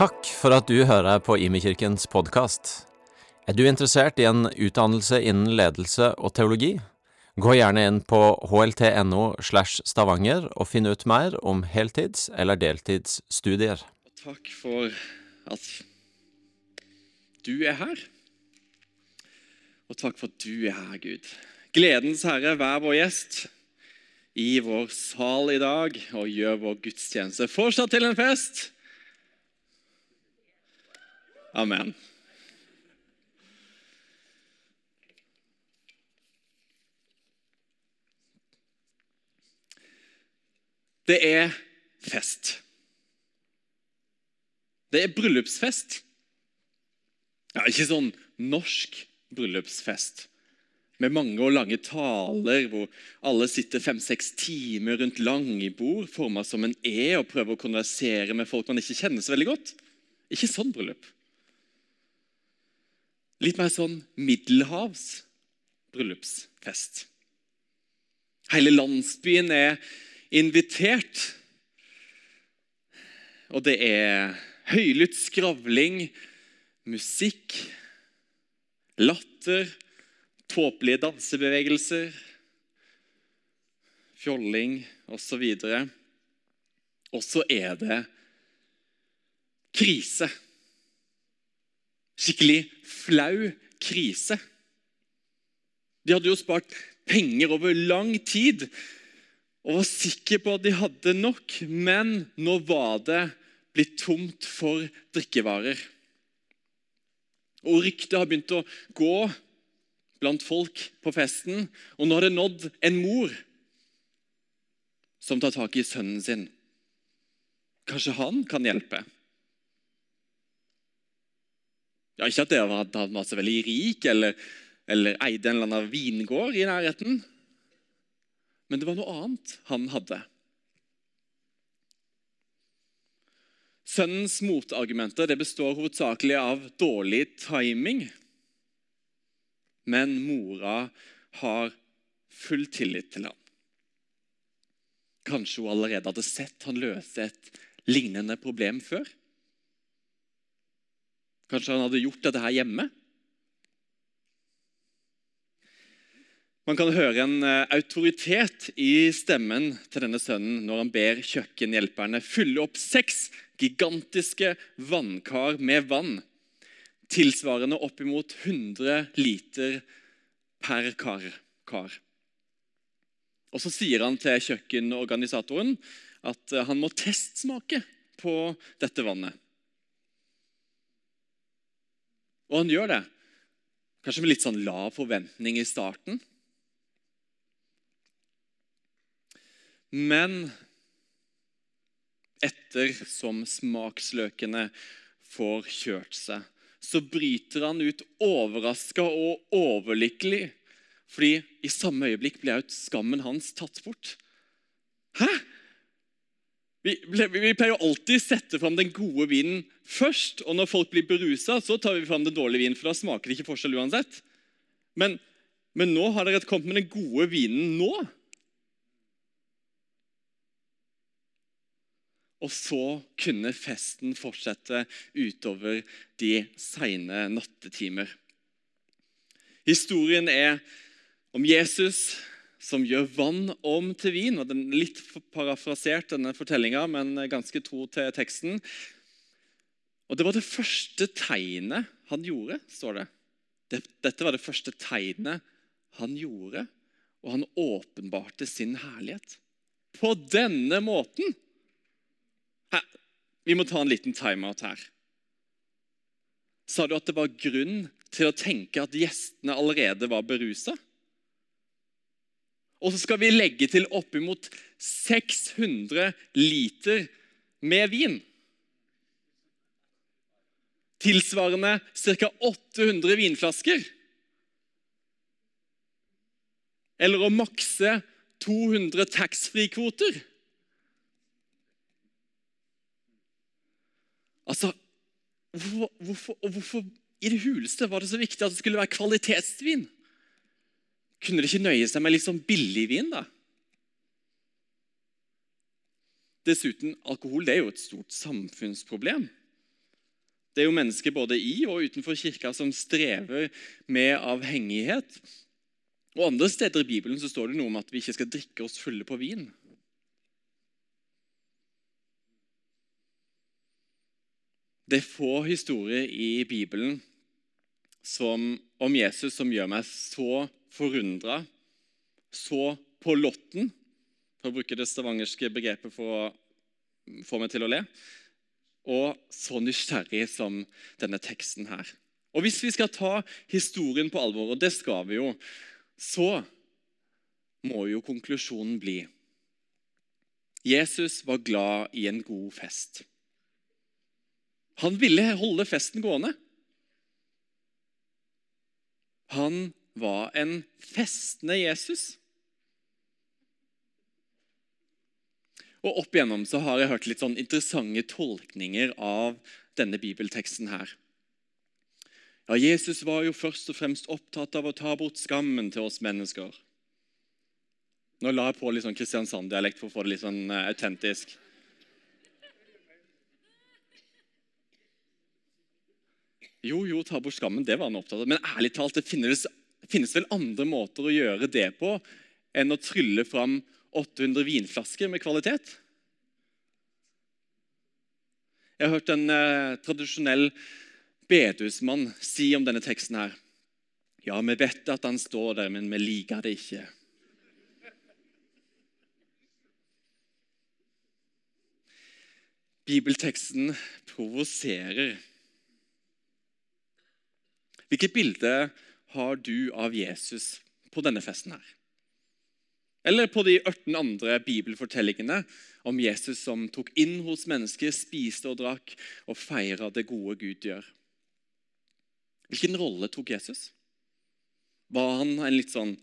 Takk for at du hører på Imekirkens podkast. Er du interessert i en utdannelse innen ledelse og teologi? Gå gjerne inn på hlt.no slash stavanger og finn ut mer om heltids- eller deltidsstudier. Takk for at du er her. Og takk for at du er her, Gud. Gledens Herre, vær vår gjest i vår sal i dag og gjør vår gudstjeneste fortsatt til en fest. Amen. Det er fest. Det er bryllupsfest. Ja, ikke sånn norsk bryllupsfest med mange og lange taler hvor alle sitter fem-seks timer rundt langbord forma som en E og prøver å konversere med folk man ikke kjenner så veldig godt. Ikke sånn bryllup. Litt mer sånn middelhavs bryllupsfest. Hele landsbyen er invitert. Og det er høylytt skravling, musikk, latter, tåpelige dansebevegelser, fjolling osv. Og så er det krise. Skikkelig flau krise. De hadde jo spart penger over lang tid og var sikre på at de hadde nok, men nå var det blitt tomt for drikkevarer. Og Ryktet har begynt å gå blant folk på festen, og nå har det nådd en mor som tar tak i sønnen sin. Kanskje han kan hjelpe? Ja, Ikke at det var han var så veldig rik eller, eller eide en eller annen vingård i nærheten. Men det var noe annet han hadde. Sønnens motargumenter består hovedsakelig av dårlig timing. Men mora har full tillit til ham. Kanskje hun allerede hadde sett han løse et lignende problem før? Kanskje han hadde gjort dette her hjemme? Man kan høre en eh, autoritet i stemmen til denne sønnen når han ber kjøkkenhjelperne fylle opp seks gigantiske vannkar med vann, tilsvarende oppimot 100 liter per kar. kar. Og Så sier han til kjøkkenorganisatoren at eh, han må testsmake på dette vannet. Og han gjør det. Kanskje med litt sånn lav forventning i starten. Men etter som smaksløkene får kjørt seg, så bryter han ut overraska og overlykkelig. Fordi i samme øyeblikk blir ut skammen hans tatt bort. Hæ? Vi, vi, pleier jo alltid sette fram den gode vinen først. Og når folk blir berusa, så tar vi fram den dårlige vinen, for da smaker det ikke forskjell uansett. Men, men nå har dere kommet med den gode vinen nå. Og så kunne festen fortsette utover de seine nattetimer. Historien er om Jesus som gjør vann om til vin. og den er Litt parafrasert, denne fortellinga, men ganske tro til teksten. Og Det var det første tegnet han gjorde, står det. Dette var det første tegnet han gjorde, og han åpenbarte sin herlighet. På denne måten! Vi må ta en liten timeout her. Sa du at det var grunn til å tenke at gjestene allerede var berusa? Og så skal vi legge til oppimot 600 liter med vin. Tilsvarende ca. 800 vinflasker. Eller å makse 200 taxfree-kvoter. Altså, hvorfor, hvorfor, hvorfor i det huleste var det så viktig at det skulle være kvalitetsvin? Kunne det ikke nøye seg med litt sånn billig vin, da? Dessuten, alkohol det er jo et stort samfunnsproblem. Det er jo mennesker både i og utenfor kirka som strever med avhengighet. Og Andre steder i Bibelen så står det noe om at vi ikke skal drikke oss fulle på vin. Det er få historier i Bibelen som, om Jesus som gjør meg så forundra, så på lotten, for å bruke det stavangerske begrepet for å få meg til å le, og så nysgjerrig som denne teksten her. Og Hvis vi skal ta historien på alvor, og det skal vi jo, så må jo konklusjonen bli Jesus var glad i en god fest. Han ville holde festen gående. Han var en festende Jesus. Og Opp igjennom så har jeg hørt litt sånn interessante tolkninger av denne bibelteksten her. Ja, Jesus var jo først og fremst opptatt av å ta bort skammen til oss mennesker. Nå la jeg på litt sånn Kristiansand-dialekt for å få det litt sånn uh, autentisk. Jo, jo, ta bort skammen, det var han opptatt av. Men ærlig talt, det finnes, finnes vel andre måter å gjøre det på enn å trylle fram 800 vinflasker med kvalitet? Jeg har hørt en eh, tradisjonell bedehusmann si om denne teksten her. Ja, vi vet at han står der, men vi liker det ikke. Bibelteksten provoserer. Hvilket bilde har du av Jesus på denne festen her? Eller på de 18 andre bibelfortellingene om Jesus som tok inn hos mennesker, spiste og drakk og feira det gode Gud gjør. Hvilken rolle tok Jesus? Var han en litt sånn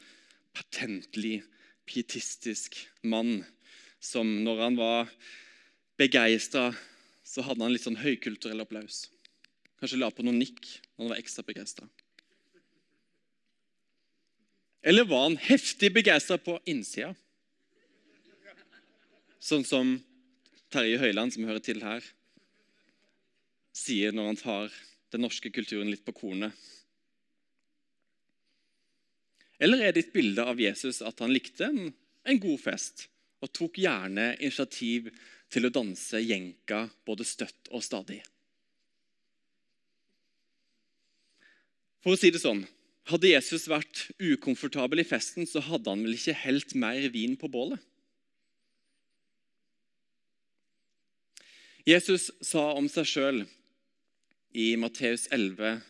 patentlig, pietistisk mann som når han var begeistra, så hadde han litt sånn høykulturell applaus? Kanskje la på noen nikk når han var ekstra begeistra? Eller var han heftig begeistra på innsida? Sånn som Terje Høiland, som hører til her, sier når han tar den norske kulturen litt på kornet. Eller er ditt bilde av Jesus at han likte en, en god fest og tok gjerne initiativ til å danse jenka både støtt og stadig? For å si det sånn hadde Jesus vært ukomfortabel i festen, så hadde han vel ikke helt mer vin på bålet? Jesus sa om seg sjøl i Matteus 11,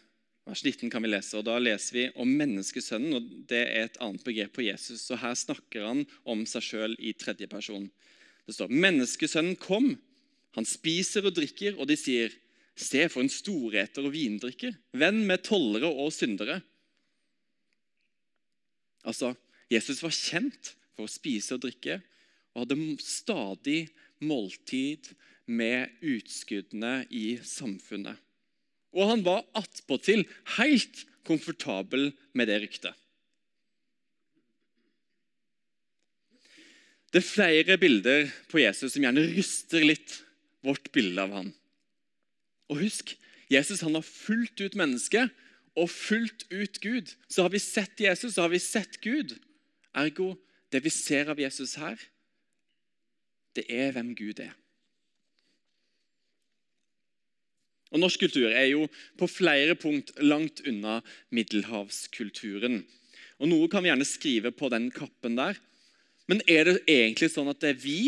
vers 19 kan vi lese, og Da leser vi om menneskesønnen, og det er et annet begrep på Jesus. så Her snakker han om seg sjøl i tredje person. Det står menneskesønnen kom, han spiser og drikker, og de sier, se for en storeter og vindrikker, venn med tollere og syndere. Altså, Jesus var kjent for å spise og drikke og hadde stadig måltid med utskuddene i samfunnet. Og han var attpåtil helt komfortabel med det ryktet. Det er flere bilder på Jesus som gjerne ryster litt vårt bilde av han. Og husk, Jesus han var fullt ut menneske og fullt ut Gud. Så har vi sett Jesus, så har vi sett Gud. Ergo, det vi ser av Jesus her, det er hvem Gud er. Og Norsk kultur er jo på flere punkt langt unna middelhavskulturen. Og Noe kan vi gjerne skrive på den kappen der. Men er det egentlig sånn at det er vi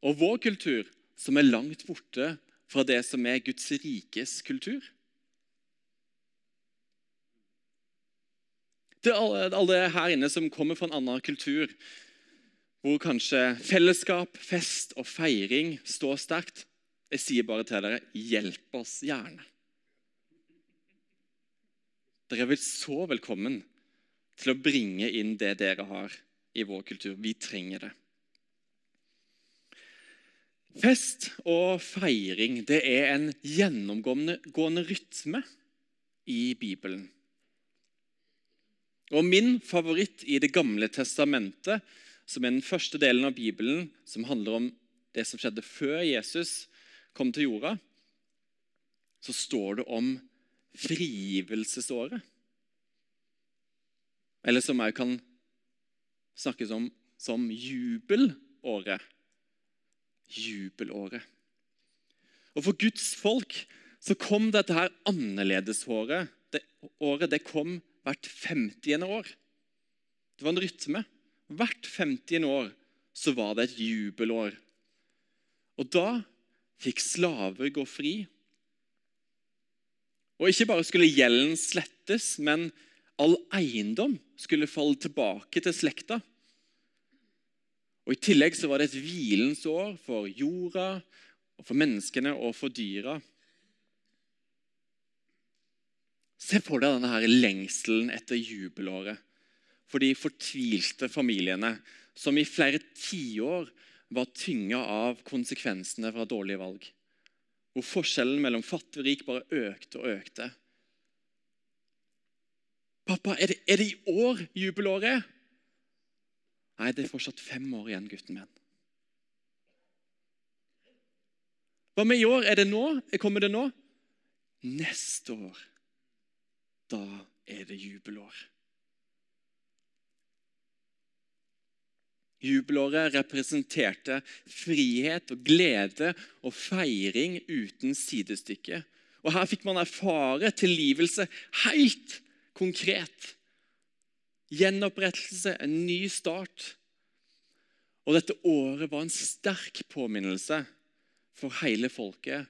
og vår kultur som er langt borte fra det som er Guds rikes kultur? Til alle, her inne som kommer fra en annen kultur, hvor kanskje fellesskap, fest og feiring står sterkt. Jeg sier bare til dere hjelp oss gjerne. Dere er vel så velkommen til å bringe inn det dere har i vår kultur. Vi trenger det. Fest og feiring det er en gjennomgående rytme i Bibelen. Og Min favoritt i Det gamle testamentet, som er den første delen av Bibelen, som handler om det som skjedde før Jesus kom til jorda, så står det om frigivelsesåret. Eller som òg kan snakkes om som jubelåret. Jubelåret. Og For Guds folk så kom dette her annerledesåret. Det, året det kom hvert 50. år. Det var en rytme. Hvert 50. år så var det et jubelår. Og da fikk slaver gå fri. Og ikke bare skulle gjelden slettes, men all eiendom skulle falle tilbake til slekta. Og I tillegg så var det et hvilens år for jorda, og for menneskene og for dyra. Se for deg denne her lengselen etter jubelåret for de fortvilte familiene som i flere tiår var tynga av konsekvensene fra dårlige valg. Hvor forskjellen mellom fattig og rik bare økte og økte. Pappa, er det, er det i år jubelåret? Nei, det er fortsatt fem år igjen, gutten min. Hva med i år? Er det nå? Kommer det nå? Neste år. Da er det jubelår. Jubelåret representerte frihet og glede og feiring uten sidestykke. Og Her fikk man erfare tilgivelse helt konkret. Gjenopprettelse, en ny start. Og dette året var en sterk påminnelse for hele folket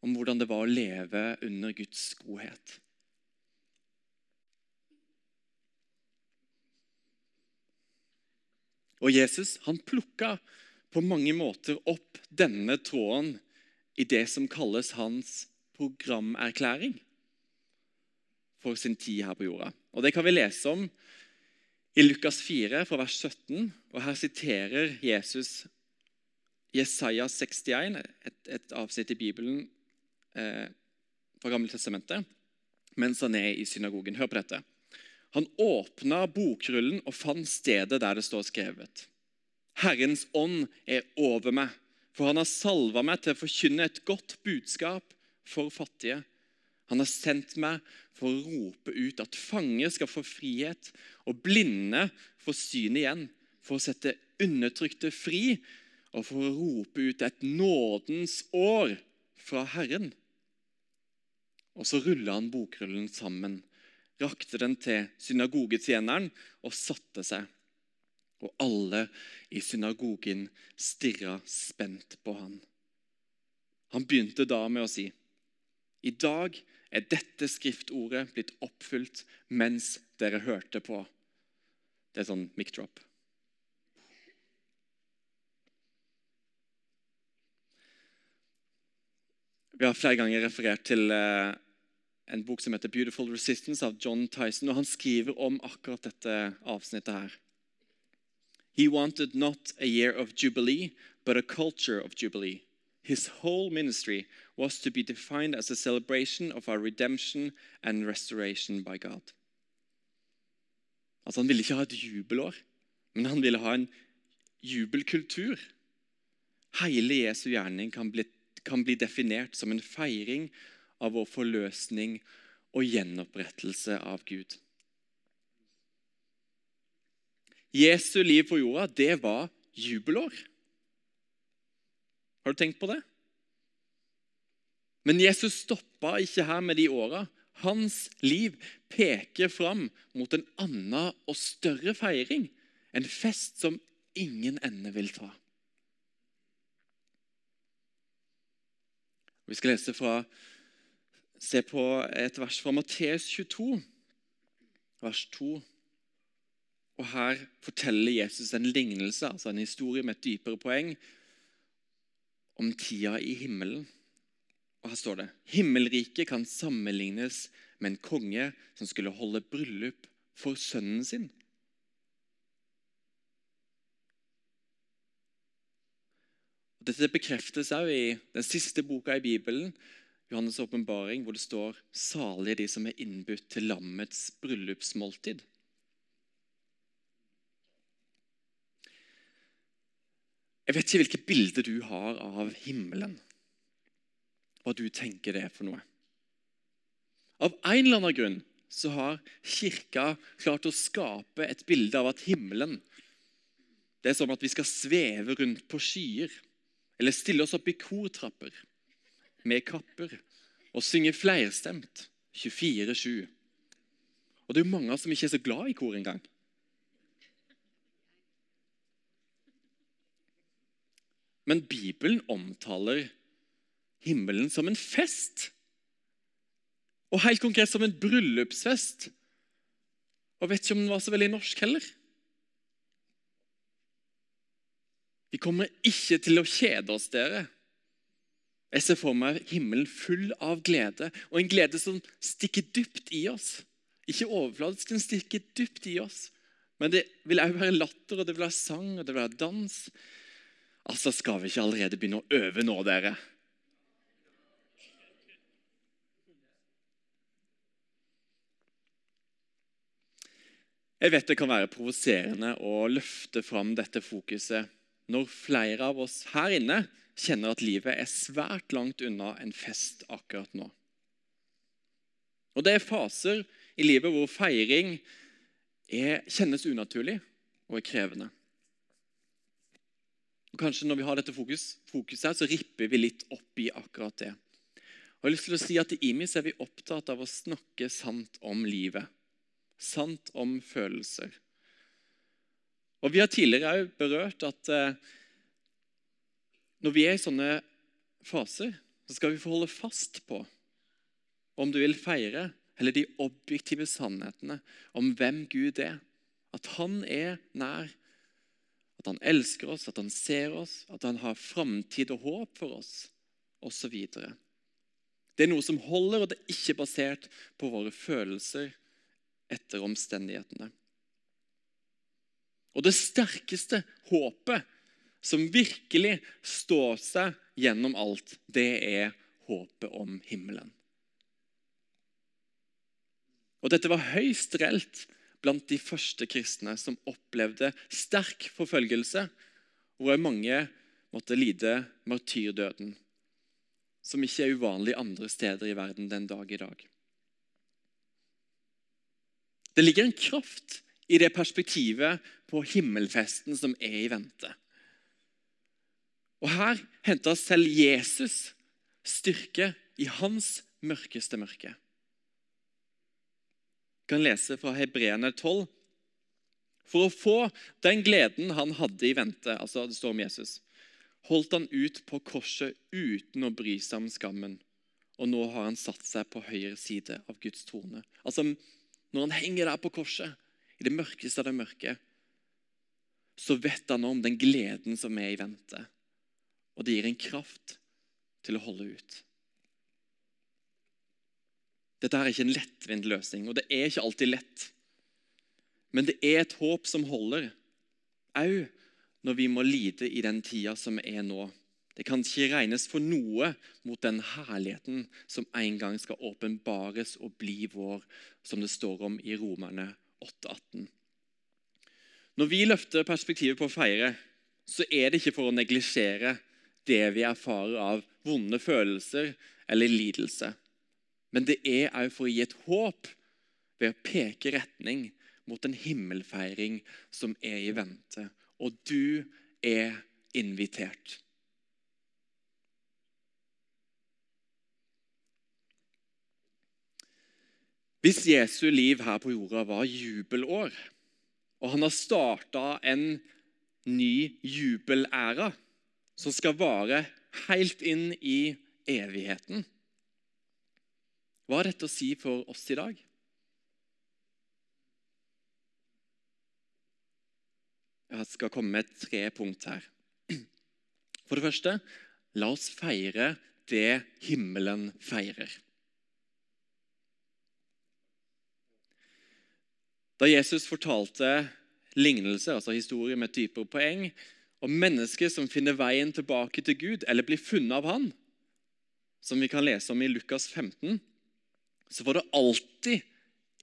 om hvordan det var å leve under Guds godhet. Og Jesus han plukka på mange måter opp denne tråden i det som kalles hans programerklæring for sin tid her på jorda. Og Det kan vi lese om i Lukas 4, fra vers 17. og Her siterer Jesus Jesaja 61, et, et avsnitt i Bibelen eh, fra Gammeltestamentet, mens han er i synagogen. Hør på dette. Han åpna bokrullen og fant stedet der det står skrevet. Herrens ånd er over meg, for han har salva meg til å forkynne et godt budskap for fattige. Han har sendt meg for å rope ut at fanger skal få frihet, og blinde få syn igjen, for å sette undertrykte fri og for å rope ut et nådens år fra Herren. Og så rulla han bokrullen sammen rakte den til synagogetjeneren og satte seg. Og alle i synagogen stirra spent på han. Han begynte da med å si, i dag er dette skriftordet blitt oppfylt mens dere hørte på. Det er sånn mic drop. Vi har flere ganger referert til eh, en bok som heter 'Beautiful Resistance' av John Tyson. og Han skriver om akkurat dette avsnittet her. He wanted not a year of jubilee, but a culture of jubilee. His whole ministry was to be defined as a celebration of our redemption and restoration by God. Altså Han ville ikke ha et jubelår, men han ville ha en jubelkultur. Hele Jesu gjerning kan bli, kan bli definert som en feiring av vår forløsning og gjenopprettelse av Gud. Jesu liv på jorda, det var jubelår. Har du tenkt på det? Men Jesus stoppa ikke her med de åra. Hans liv peker fram mot en annen og større feiring. En fest som ingen ende vil ta. Vi skal lese fra se på et vers fra Matteus 22, vers 2. Og Her forteller Jesus en lignelse, altså en historie med et dypere poeng, om tida i himmelen. Og Her står det himmelriket kan sammenlignes med en konge som skulle holde bryllup for sønnen sin. Dette bekreftes også i den siste boka i Bibelen, Johannes' åpenbaring, hvor det står 'salige de som er innbudt til lammets bryllupsmåltid'. Jeg vet ikke hvilket bilde du har av himmelen. Hva du tenker det er for noe. Av en eller annen grunn så har Kirka klart å skape et bilde av at himmelen det er som at vi skal sveve rundt på skyer. Eller stille oss opp i kortrapper med kapper og synge flerstemt 24-7. Og det er jo mange som ikke er så glad i kor engang. Men Bibelen omtaler himmelen som en fest. Og helt konkret som en bryllupsfest. Og vet ikke om den var så veldig norsk heller. Vi kommer ikke til å kjede oss, dere. Jeg ser for meg himmelen full av glede, og en glede som stikker dypt i oss. Ikke overfladisk, den stikker dypt i oss. Men det vil òg være latter, og det vil være sang og det vil være dans. Altså, skal vi ikke allerede begynne å øve nå, dere? Jeg vet det kan være provoserende å løfte fram dette fokuset når flere av oss her inne kjenner at livet er svært langt unna en fest akkurat nå. Og Det er faser i livet hvor feiring er, kjennes unaturlig og er krevende. Og Kanskje når vi har dette fokus, fokuset, her, så ripper vi litt opp i akkurat det. Og jeg har lyst til å si at I IMIS er vi opptatt av å snakke sant om livet. Sant om følelser. Og Vi har tidligere òg berørt at eh, når vi er i sånne faser, så skal vi få holde fast på om du vil feire eller de objektive sannhetene om hvem Gud er. At han er nær, at han elsker oss, at han ser oss, at han har framtid og håp for oss, osv. Det er noe som holder, og det er ikke basert på våre følelser etter omstendighetene. Og det sterkeste håpet som virkelig står seg gjennom alt, det er håpet om himmelen. Og Dette var høyst reelt blant de første kristne som opplevde sterk forfølgelse, hvor mange måtte lide martyrdøden, som ikke er uvanlig andre steder i verden den dag i dag. Det ligger en kraft i det perspektivet på himmelfesten som er i vente. Og Her henter selv Jesus styrke i hans mørkeste mørke. Vi kan lese fra Hebreerne 12. For å få den gleden han hadde i vente, altså det står om Jesus, holdt han ut på korset uten å bry seg om skammen. Og nå har han satt seg på høyre side av Guds trone. Altså, Når han henger der på korset, i det mørkeste av det mørke, så vet han om den gleden som er i vente. Og det gir en kraft til å holde ut. Dette er ikke en lettvint løsning, og det er ikke alltid lett. Men det er et håp som holder, au når vi må lide i den tida som er nå. Det kan ikke regnes for noe mot den herligheten som en gang skal åpenbares og bli vår, som det står om i Romerne 8,18. Når vi løfter perspektivet på å feire, så er det ikke for å neglisjere det vi erfarer av vonde følelser eller lidelse. Men det er òg for å gi et håp ved å peke retning mot en himmelfeiring som er i vente. Og du er invitert. Hvis Jesu liv her på jorda var jubelår, og han har starta en ny jubelæra som skal vare helt inn i evigheten. Hva har dette å si for oss i dag? Jeg skal komme med tre punkt her. For det første, la oss feire det himmelen feirer. Da Jesus fortalte lignelser, altså historier med typer poeng, om mennesker som finner veien tilbake til Gud eller blir funnet av Han, som vi kan lese om i Lukas 15, så var det alltid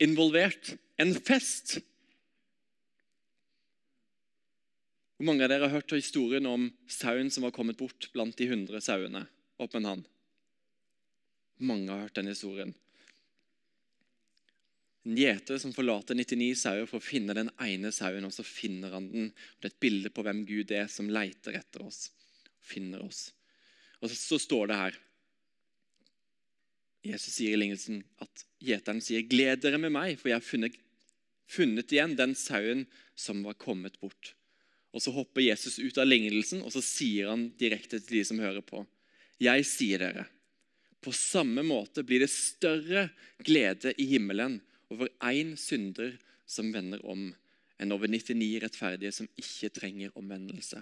involvert en fest. Hvor mange av dere har hørt historien om sauen som var kommet bort blant de hundre sauene? Opp med en hånd. Mange har hørt den historien. En gjeter som forlater 99 sauer for å finne den ene sauen, og så finner han den. Det er et bilde på hvem Gud er, som leiter etter oss, finner oss. Og så, så står det her Jesus sier i lignelsen at gjeteren sier, 'Gled dere med meg, for jeg har funnet, funnet igjen den sauen som var kommet bort.' Og Så hopper Jesus ut av lignelsen og så sier han direkte til de som hører på. 'Jeg sier dere, på samme måte blir det større glede i himmelen over én synder som vender om, enn over 99 rettferdige som ikke trenger omvendelse.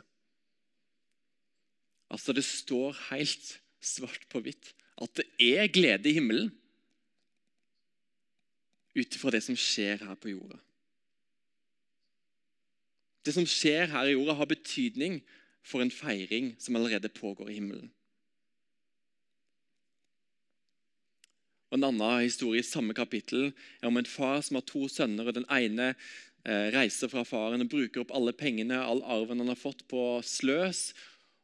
Altså, Det står helt svart på hvitt at det er glede i himmelen ut ifra det som skjer her på jorda. Det som skjer her i jorda, har betydning for en feiring som allerede pågår i himmelen. Og En annen historie i samme kapittel er om en far som har to sønner. og Den ene eh, reiser fra faren og bruker opp alle pengene, all arven han har fått, på sløs,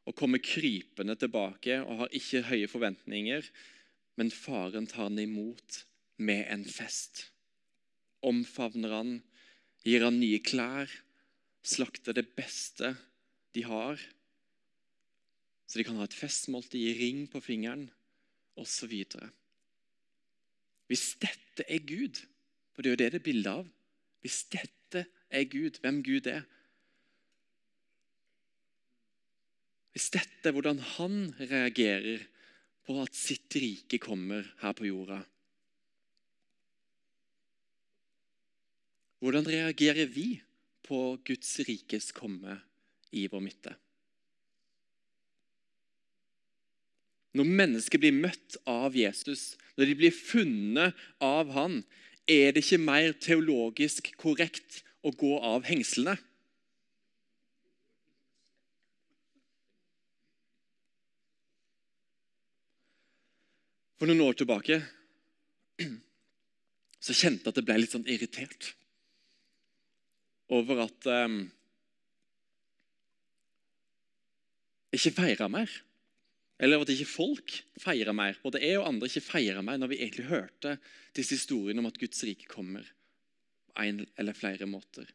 og kommer krypende tilbake og har ikke høye forventninger. Men faren tar han imot med en fest. Omfavner han, gir han nye klær, slakter det beste de har. Så de kan ha et festmåltid, ring på fingeren osv. Hvis dette er Gud, for det er jo det det er bilde av. Hvis dette er Gud, hvem Gud er. Hvis dette er hvordan han reagerer på at sitt rike kommer her på jorda. Hvordan reagerer vi på Guds rikes komme i vår midte? Når mennesker blir møtt av Jesus, når de blir funnet av han, er det ikke mer teologisk korrekt å gå av hengslene. For noen år tilbake så kjente jeg at jeg ble litt sånn irritert over at um, ikke feira mer. Eller at ikke folk feirer mer. Både jeg og andre ikke feirer mer når vi egentlig hørte disse historiene om at Guds rike kommer på en eller flere måter.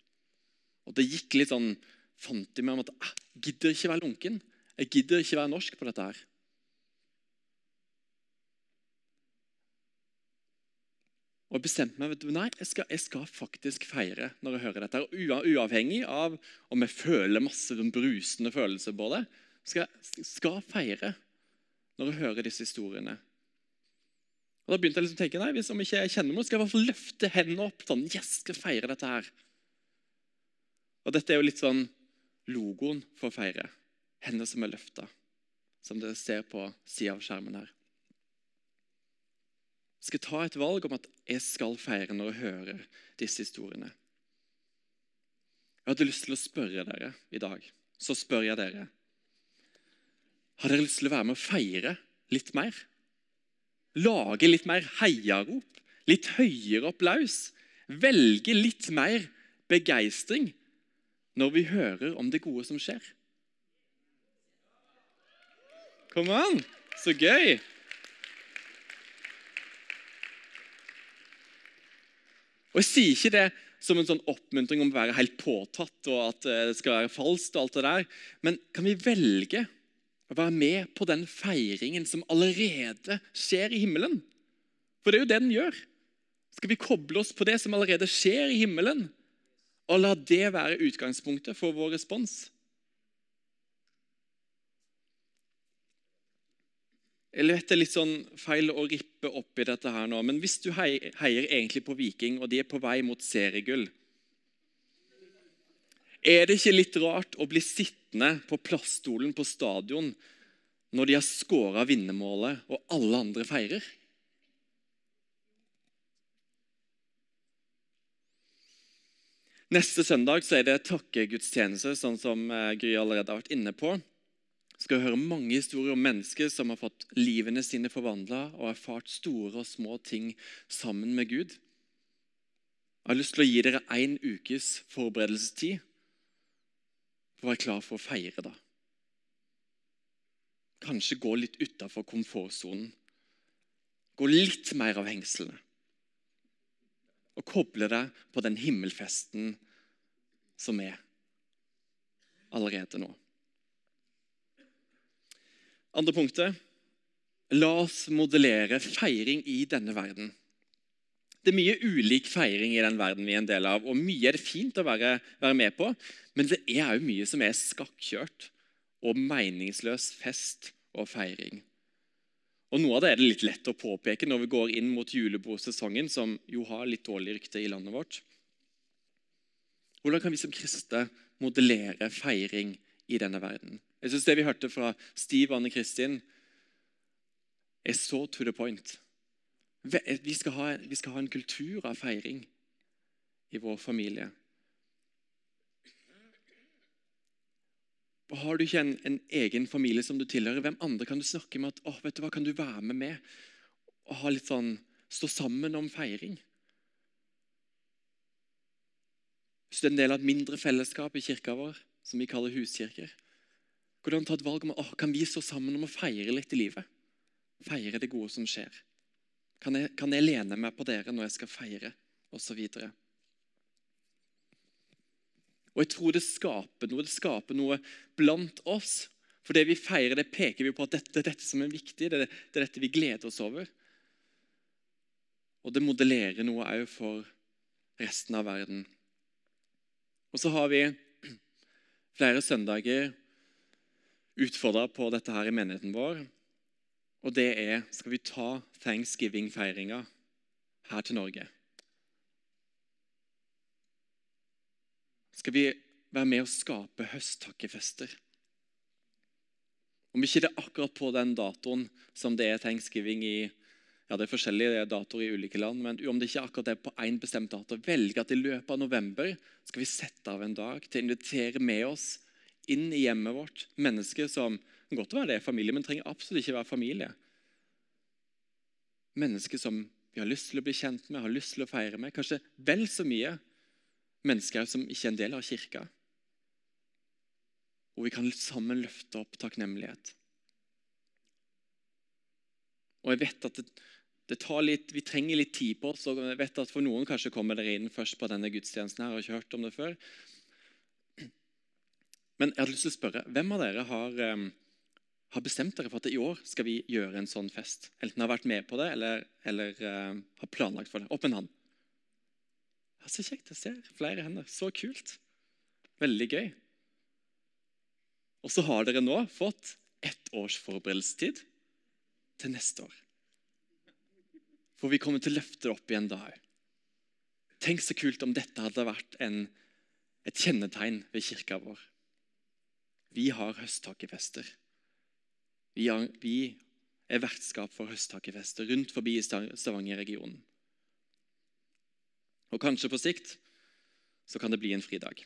Og Det gikk litt sånn, fant de meg om at jeg «Ah, gidder ikke være lunken. Jeg gidder ikke være norsk på dette her. Og jeg bestemte meg du, nei, jeg skal, jeg skal, faktisk feire når jeg hører dette. Uavhengig av om jeg føler masse brusende følelser på det. Skal, skal feire når jeg hører disse historiene. Og Da begynte jeg liksom å tenke nei, hvis om ikke jeg kjenner noen, skal jeg i hvert fall løfte hendene opp. sånn, yes, skal feire dette her. Og Dette er jo litt sånn logoen for å feire. Hender som er løfta, som dere ser på sida av skjermen her. Jeg skal ta et valg om at jeg skal feire når jeg hører disse historiene. Jeg hadde lyst til å spørre dere i dag. Så spør jeg dere. Har dere lyst til å være med å feire litt mer? Lage litt mer heiarop, litt høyere applaus? Velge litt mer begeistring når vi hører om det gode som skjer? Kom an! Så gøy! Og Jeg sier ikke det som en sånn oppmuntring om å være helt påtatt og at det skal være falskt. og alt det der, Men kan vi velge å være med på den feiringen som allerede skjer i himmelen. For det er jo det den gjør. Skal vi koble oss på det som allerede skjer i himmelen, og la det være utgangspunktet for vår respons? Jeg vet det er litt sånn feil å rippe opp i dette her nå, men hvis du heier, egentlig på Viking, og de er på vei mot seriegull Er det ikke litt rart å bli sittende på plaststolen på stadion når de har skåra vinnermålet, og alle andre feirer? Neste søndag så er det takkegudstjeneste, sånn som eh, Gry allerede har vært inne på. Vi skal høre mange historier om mennesker som har fått livene sine forvandla og erfart store og små ting sammen med Gud. Jeg har lyst til å gi dere én ukes forberedelsestid for å være klar for å feire. da. Kanskje gå litt utafor komfortsonen. Gå litt mer av hengslene. og koble deg på den himmelfesten som er allerede nå. Andre punktet la oss modellere feiring i denne verden. Det er mye ulik feiring i den verden vi er en del av, og mye er det fint å være, være med på. Men det er òg mye som er skakkjørt og meningsløs fest og feiring. Og Noe av det er det litt lett å påpeke når vi går inn mot julebordsesongen, som jo har litt dårlig rykte i landet vårt. Hvordan kan vi som kristne modellere feiring i denne verden? Jeg synes Det vi hørte fra og Anne Kristin, er så to the point. Vi skal, ha, vi skal ha en kultur av feiring i vår familie. Har du ikke en, en, egen familie som du tilhører, hvem andre kan du snakke med at oh, vet du hva, kan du være med med? Og ha litt sånn, Stå sammen om feiring. Hvis du er en del av et mindre fellesskap i kirka vår, som vi kaller huskirker, hvordan ta et valg om oh, kan vi stå sammen om å feire litt i livet? Feire det gode som skjer. Kan jeg, kan jeg lene meg på dere når jeg skal feire? Og så videre. Og jeg tror det skaper noe. Det skaper noe blant oss. For det vi feirer, det peker vi på at dette dette som er viktig. Det det er dette vi gleder oss over. Og det modellerer noe òg for resten av verden. Og så har vi flere søndager utfordra på dette her i menigheten vår. Og det er skal vi ta thanksgiving-feiringa her til Norge. skal vi være med å skape høsttakkefester. Om ikke det er akkurat på den datoen som det er thanksgiving i ja, det er forskjellige datoer i ulike land, men om det ikke er akkurat det på én bestemt dato, velge at i løpet av november skal vi sette av en dag til å invitere med oss inn i hjemmet vårt mennesker som kan godt være det er familie, men det trenger absolutt ikke være familie. Mennesker som vi har lyst til å bli kjent med, har lyst til å feire med. Kanskje vel så mye mennesker som ikke er en del av kirka. Og vi kan sammen løfte opp takknemlighet. Og jeg vet at det, det tar litt, Vi trenger litt tid på oss. og jeg vet at For noen kanskje kommer dere inn først på denne gudstjenesten. her, og ikke hørt om det før. Men jeg hadde lyst til å spørre, hvem av dere har, um, har bestemt dere for at i år skal vi gjøre en sånn fest? Enten har vært med på det eller, eller uh, har planlagt for det. Opp en hånd. Så kjekt. Jeg ser flere hender. Så kult. Veldig gøy. Og så har dere nå fått ett års forberedelsestid til neste år. For vi kommer til å løfte det opp igjen da òg. Tenk så kult om dette hadde vært en, et kjennetegn ved kirka vår. Vi har høsttakkefester. Vi, er vertskap for høsttakkefester rundt forbi Stavanger-regionen. Og kanskje på sikt så kan det bli en fridag.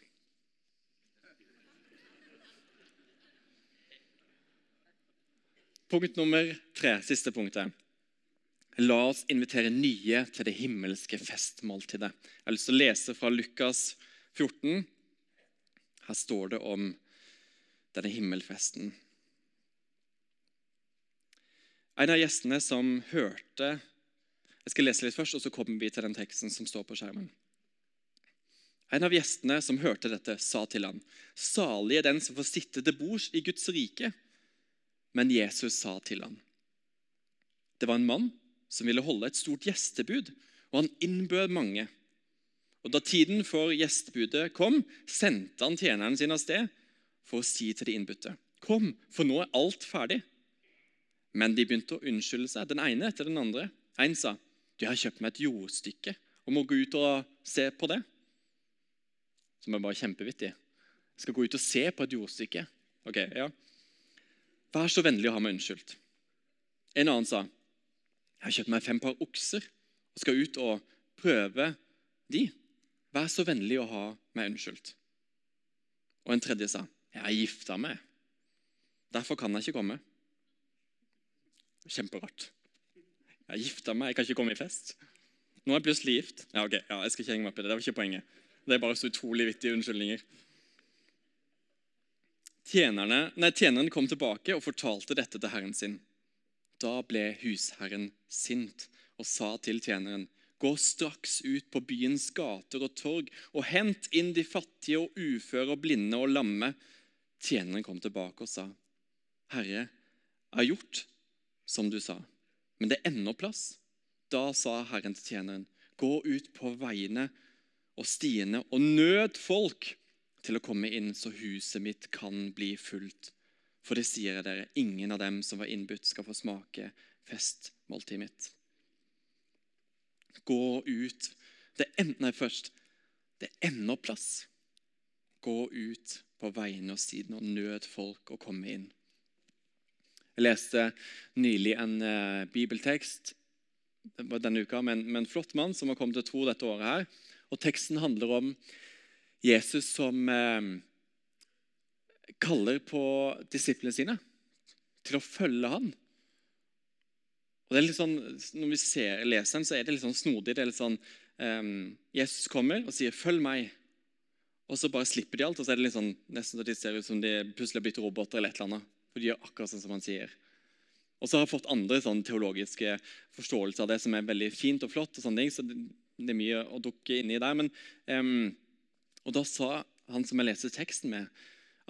Punkt nummer tre, siste punktet. La oss invitere nye til det himmelske festmåltidet. Jeg har lyst til å lese fra Lukas 14. Her står det om denne himmelfesten. En av gjestene som hørte jeg skal lese litt først, og så kommer vi til den teksten som står på skjermen. En av gjestene som hørte dette, sa til ham, 'Salig er den som får sitte til bords i Guds rike.' Men Jesus sa til ham, 'Det var en mann som ville holde et stort gjestebud, og han innbød mange.' Og Da tiden for gjestebudet kom, sendte han tjeneren sin av sted for å si til de innbudte, 'Kom, for nå er alt ferdig.' Men de begynte å unnskylde seg, den ene etter den andre. En sa, du, har kjøpt meg et jordstykke og må gå ut og se på det. Som er bare kjempevittig. Jeg skal gå ut og se på et jordstykke. Ok, ja. Vær så vennlig å ha meg unnskyldt. En annen sa, jeg har kjøpt meg fem par okser og skal ut og prøve de. Vær så vennlig å ha meg unnskyldt. Og en tredje sa, jeg er gifta meg. Derfor kan jeg ikke komme. Kjemperart. Jeg har gifta meg, jeg kan ikke komme i fest. Nå er jeg plutselig gift. Ja, ok, ja, jeg skal ikke henge meg opp i det. Det var ikke poenget. Det er bare så utrolig vittige unnskyldninger. Tjenerne, nei, tjeneren kom tilbake og fortalte dette til herren sin. Da ble husherren sint og sa til tjeneren, Gå straks ut på byens gater og torg og hent inn de fattige og uføre og blinde og lamme. Tjeneren kom tilbake og sa, Herre, jeg har gjort som du sa, men det er ennå plass. Da sa Herren til tjeneren, gå ut på veiene og stiene og nød folk til å komme inn, så huset mitt kan bli fullt. For det sier jeg dere, ingen av dem som var innbudt, skal få smake festmåltidet mitt. Gå ut. Det er nei, først. Det er ennå plass. Gå ut på veiene og stiene, og nød folk å komme inn. Jeg leste nylig en uh, bibeltekst denne uka med en, med en, flott mann som har kommet til tro dette året. her. Og Teksten handler om Jesus som uh, kaller på disiplene sine til å følge han. Og det er litt sånn, Når vi ser, leser den, så er det litt sånn snodig. det er litt sånn, um, Jesus kommer og sier 'følg meg', og så bare slipper de alt. Og så er det litt sånn, nesten så de ser ut som de plutselig har blitt roboter. eller et eller annet, For de gjør akkurat sånn som han sier. Og så har jeg fått andre sånn, teologiske forståelser av det som er veldig fint og flott. og sånne ting, så det, det er mye å dukke inn i der. Men, um, og da sa han som jeg leste teksten med,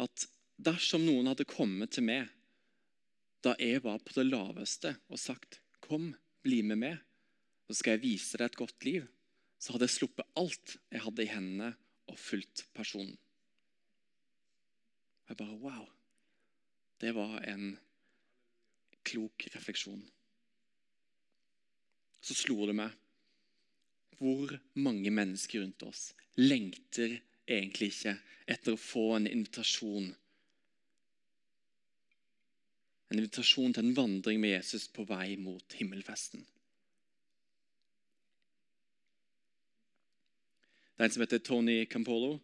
at dersom noen hadde kommet til meg da jeg var på det laveste og sagt 'Kom, bli med meg, så skal jeg vise deg et godt liv', så hadde jeg sluppet alt jeg hadde i hendene, og fulgt personen. Jeg bare Wow. Det var en klok refleksjon. Så slo det meg hvor mange mennesker rundt oss lengter egentlig ikke etter å få en invitasjon en invitasjon til en vandring med Jesus på vei mot himmelfesten. Det er en som heter Tony Campolo,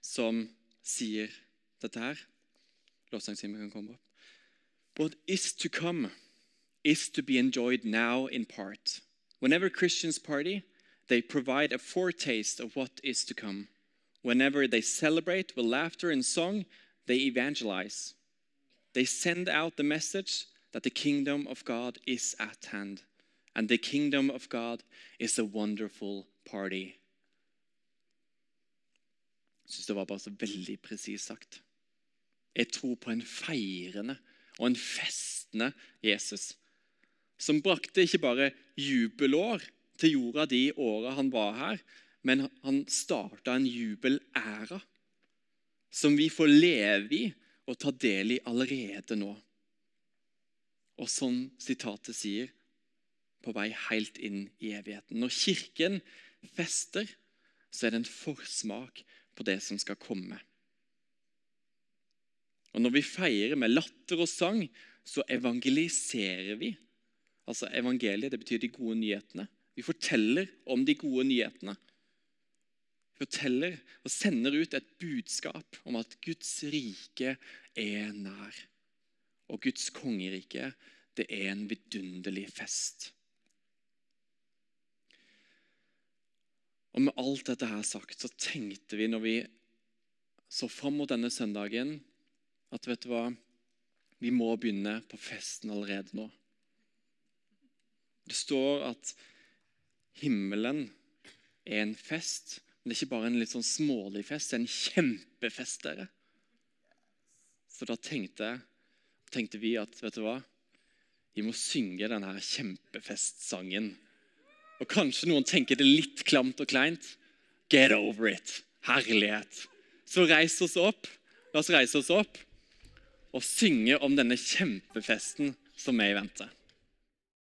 som sier dette her. Kan komme opp. What is to come is to be enjoyed now in part. Whenever Christians party, they provide a foretaste of what is to come. Whenever they celebrate with laughter and song, they evangelize. They send out the message that the kingdom of God is at hand. And the kingdom of God is a wonderful party. Jeg syns det var bare så veldig presist sagt. Jeg tror på en feirende og en festende Jesus. Som brakte ikke bare jubelår til jorda de åra han var her, men han starta en jubelæra som vi får leve i og ta del i allerede nå. Og som sitatet sier, på vei helt inn i evigheten. Når Kirken fester, så er det en forsmak på det som skal komme. Og Når vi feirer med latter og sang, så evangeliserer vi. Altså Evangeliet det betyr de gode nyhetene. Vi forteller om de gode nyhetene Vi forteller og sender ut et budskap om at Guds rike er nær. Og Guds kongerike, det er en vidunderlig fest. Og Med alt dette her sagt så tenkte vi når vi så fram mot denne søndagen, at vet du hva, vi må begynne på festen allerede nå. Det står at himmelen er en fest men det er ikke bare en litt sånn smålig fest, det er en kjempefest. dere. Så da tenkte, tenkte, vi at vet du hva? Vi må synge denne kjempefestsangen. Og kanskje noen tenker det litt klamt og kleint. Get over it. Herlighet. Så reis oss opp. La oss reise oss opp og synge om denne kjempefesten som er i vente.